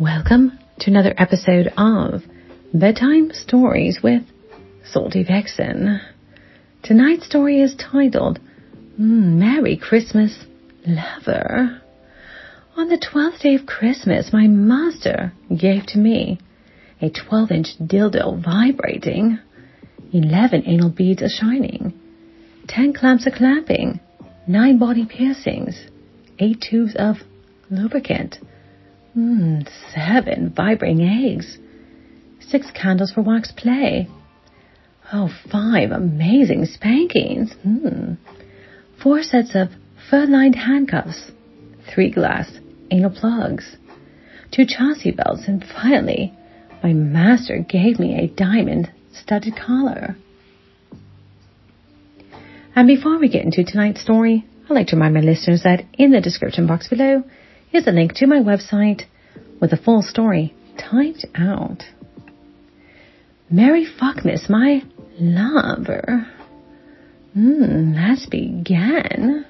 Welcome to another episode of Bedtime Stories with Salty Vixen. Tonight's story is titled Merry Christmas, Lover. On the twelfth day of Christmas, my master gave to me a 12 inch dildo vibrating, 11 anal beads a shining, 10 clamps a clapping, 9 body piercings, 8 tubes of lubricant, mm, 7 vibrating eggs, 6 candles for wax play, Oh, five amazing spankings, mm, 4 sets of fur lined handcuffs, 3 glass anal plugs, 2 chassis belts, and finally, my master gave me a diamond studded collar. And before we get into tonight's story, I'd like to remind my listeners that in the description box below is a link to my website with the full story typed out. Merry Fuckmas, my lover. Hmm, let's begin.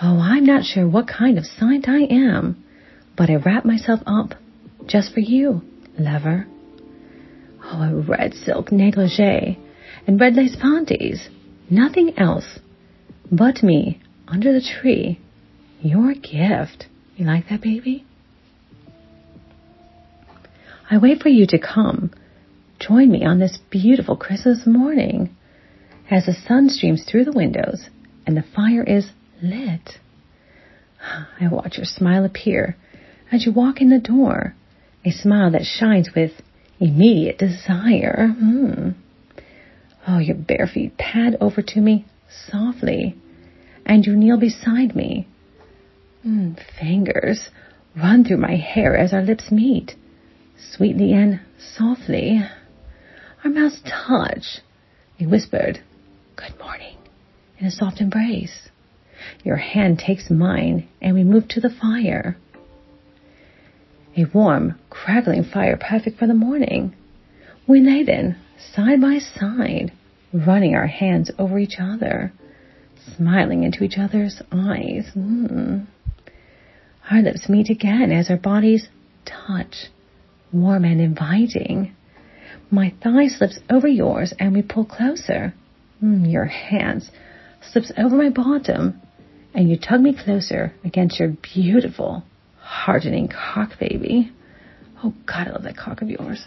Oh, I'm not sure what kind of saint I am, but I wrap myself up just for you, lover. Oh, a red silk negligee and red lace panties. Nothing else but me under the tree. Your gift. You like that, baby? I wait for you to come. Join me on this beautiful Christmas morning as the sun streams through the windows and the fire is lit. I watch your smile appear as you walk in the door a smile that shines with immediate desire. Mm. Oh, your bare feet pad over to me softly, and you kneel beside me. Mm, fingers run through my hair as our lips meet, sweetly and softly. Our mouths touch. We whispered, Good morning, in a soft embrace. Your hand takes mine, and we move to the fire. A warm, crackling fire perfect for the morning. We lay then, side by side, running our hands over each other, smiling into each other's eyes. Mm. Our lips meet again as our bodies touch, warm and inviting. My thigh slips over yours and we pull closer. Mm, your hands slips over my bottom and you tug me closer against your beautiful, hardening cock, baby. Oh, God, I love that cock of yours.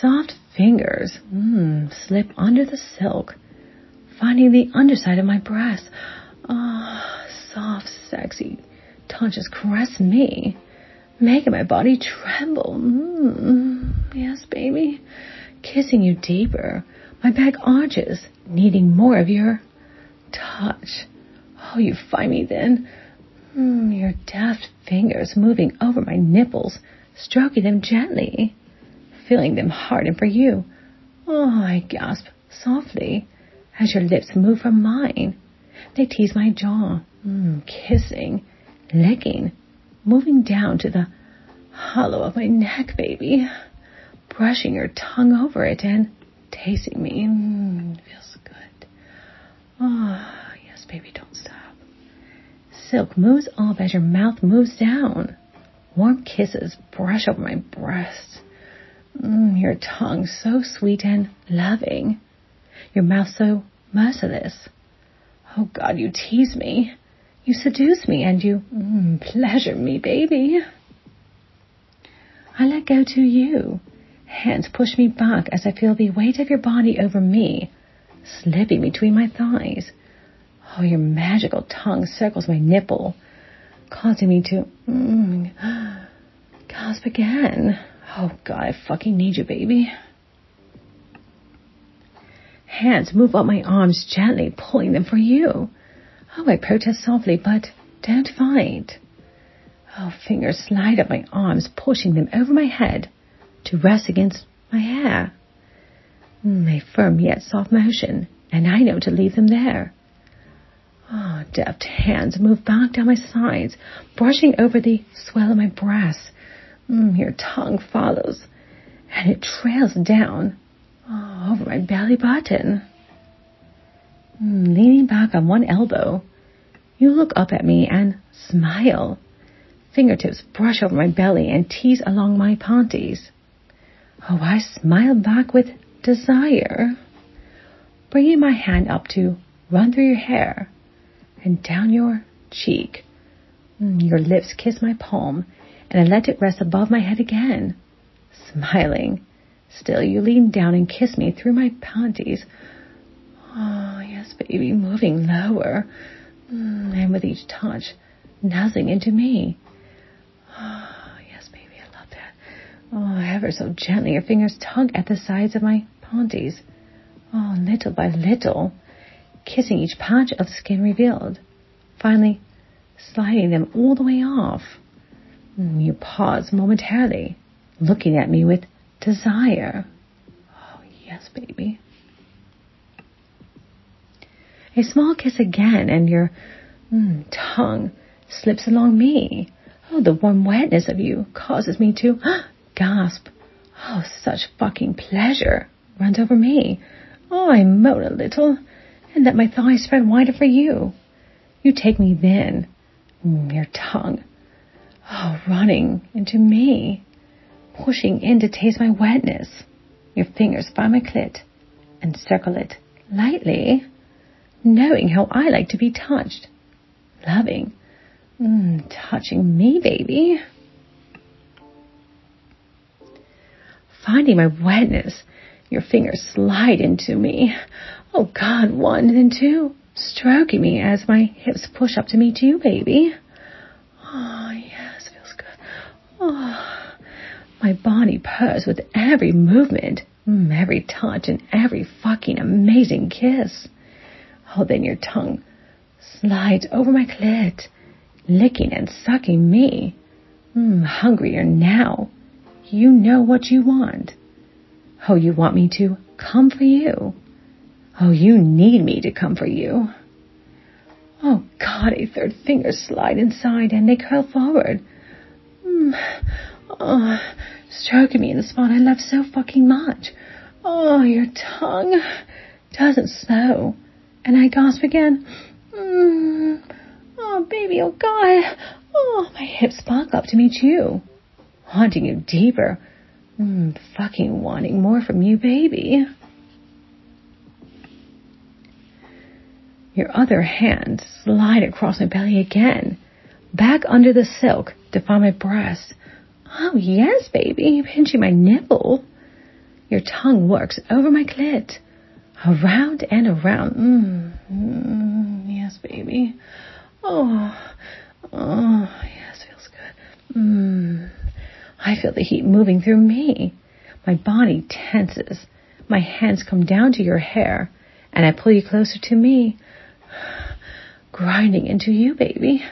Soft fingers mm, slip under the silk, finding the underside of my breast. Ah, oh, soft, sexy touches caress me, making my body tremble. Mm, yes, baby. Kissing you deeper, my back arches, needing more of your touch. Oh, you find me then. Mm, your deft fingers moving over my nipples, stroking them gently, feeling them harden for you. Oh, I gasp softly as your lips move from mine. They tease my jaw, mm, kissing, licking, moving down to the hollow of my neck, baby, brushing your tongue over it and tasting me. Mm, feels good. Ah, oh, yes, baby, don't stop. Silk moves up as your mouth moves down. Warm kisses brush over my breast. Mm, your tongue so sweet and loving. Your mouth so merciless. Oh God, you tease me. You seduce me and you mm, pleasure me, baby. I let go to you. Hands push me back as I feel the weight of your body over me, slipping between my thighs. Oh, your magical tongue circles my nipple, causing me to mm, gasp again. Oh, God, I fucking need you, baby. Hands move up my arms gently, pulling them for you. Oh, I protest softly, but don't fight. Oh, fingers slide up my arms, pushing them over my head to rest against my hair. Mm, a firm yet soft motion, and I know to leave them there. Oh, deft hands move back down my sides, brushing over the swell of my breast. Mm, your tongue follows, and it trails down oh, over my belly button. Mm, leaning back on one elbow, You look up at me and smile. Fingertips brush over my belly and tease along my panties. Oh, I smile back with desire. Bringing my hand up to run through your hair and down your cheek. Mm, your lips kiss my palm and I let it rest above my head again. Smiling. Still, you lean down and kiss me through my panties. Oh, yes, baby, moving lower. Mm, and with each touch, nuzzling into me. Oh, yes, baby, I love that. Oh, ever so gently, your fingers tug at the sides of my panties. Oh, little by little, kissing each patch of skin revealed. Finally, sliding them all the way off. Mm, you pause momentarily, looking at me with desire. Oh, yes, baby. A small kiss again, and your mm, tongue slips along me. Oh, the warm wetness of you causes me to gasp. Oh, such fucking pleasure runs over me. Oh, I moan a little, and let my thighs spread wider for you. You take me then, mm, your tongue, oh, running into me pushing in to taste my wetness. Your fingers find my clit and circle it lightly, knowing how I like to be touched. Loving. Mm, touching me, baby. Finding my wetness, your fingers slide into me. Oh God, one, then two, stroking me as my hips push up to meet you, baby. Oh, yes, feels good. Oh. My body purrs with every movement, every touch, and every fucking amazing kiss. Oh, then your tongue slides over my clit, licking and sucking me. Mm, hungrier now. You know what you want. Oh, you want me to come for you. Oh, you need me to come for you. Oh, God, a third finger slide inside and they curl forward. Mm. Oh, stroking me in the spot I love so fucking much. Oh, your tongue doesn't slow. And I gasp again. Mm. Oh, baby, oh God. Oh, my hips spark up to meet you. Haunting you deeper. Mm, fucking wanting more from you, baby. Your other hand slide across my belly again, back under the silk to find my breast. Oh, yes, baby, pinching my nipple. Your tongue works over my clit, around and around. Mm, mm, yes, baby. Oh, oh, yes, feels good. Mm. I feel the heat moving through me. My body tenses. My hands come down to your hair, and I pull you closer to me, grinding into you, baby.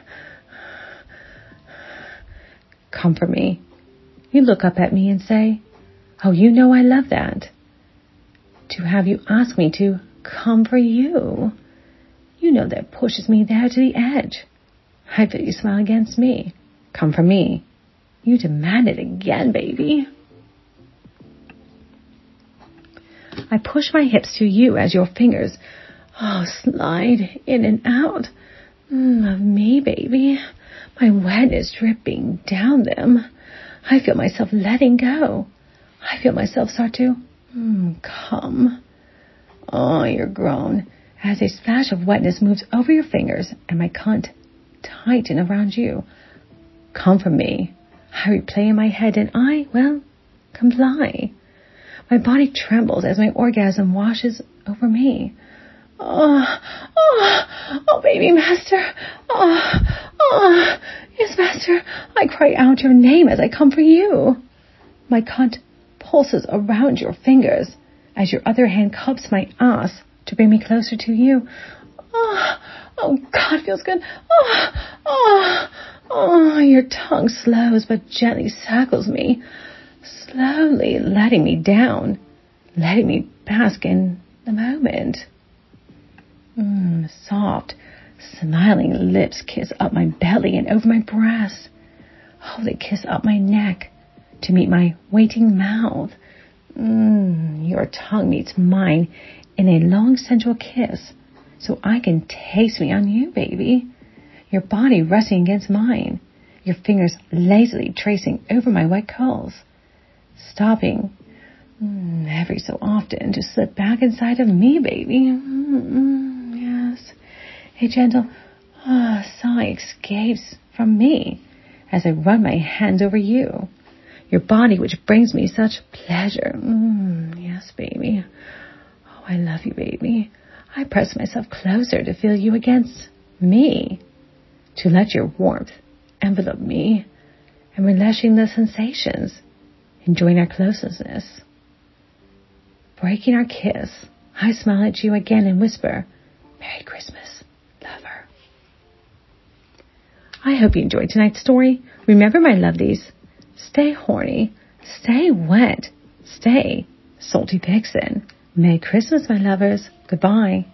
Comfort me. You look up at me and say, Oh, you know I love that. To have you ask me to come for you. You know that pushes me there to the edge. I feel you smile against me. Come for me. You demand it again, baby. I push my hips to you as your fingers, oh, slide in and out mm, of me, baby. My wet is dripping down them. I feel myself letting go. I feel myself start to mm, come. Oh, you're grown as a splash of wetness moves over your fingers and my cunt tighten around you. Come from me. I replay in my head and I, well, comply. My body trembles as my orgasm washes over me. Oh, oh, oh, baby master. Oh, oh, yes. I cry out your name as I come for you. My cunt pulses around your fingers as your other hand cups my ass to bring me closer to you. Oh, oh, God, feels good. Oh, oh, oh, your tongue slows but gently circles me, slowly letting me down, letting me bask in the moment. Mm, soft, smiling lips kiss up my belly and over my breast. Oh, they kiss up my neck to meet my waiting mouth. Mm, your tongue meets mine in a long sensual kiss so I can taste me on you, baby. your body resting against mine, your fingers lazily tracing over my wet curls, stopping mm, every so often to slip back inside of me, baby. Mm-mm. A gentle ah, sigh escapes from me as I run my hands over you, your body which brings me such pleasure. Mm, yes, baby. Oh, I love you, baby. I press myself closer to feel you against me, to let your warmth envelop me, and relishing the sensations, enjoying our closeness. Breaking our kiss, I smile at you again and whisper, Merry Christmas, lover. I hope you enjoyed tonight's story. Remember, my lovelies, stay horny, stay wet, stay salty vixen. Merry Christmas, my lovers. Goodbye.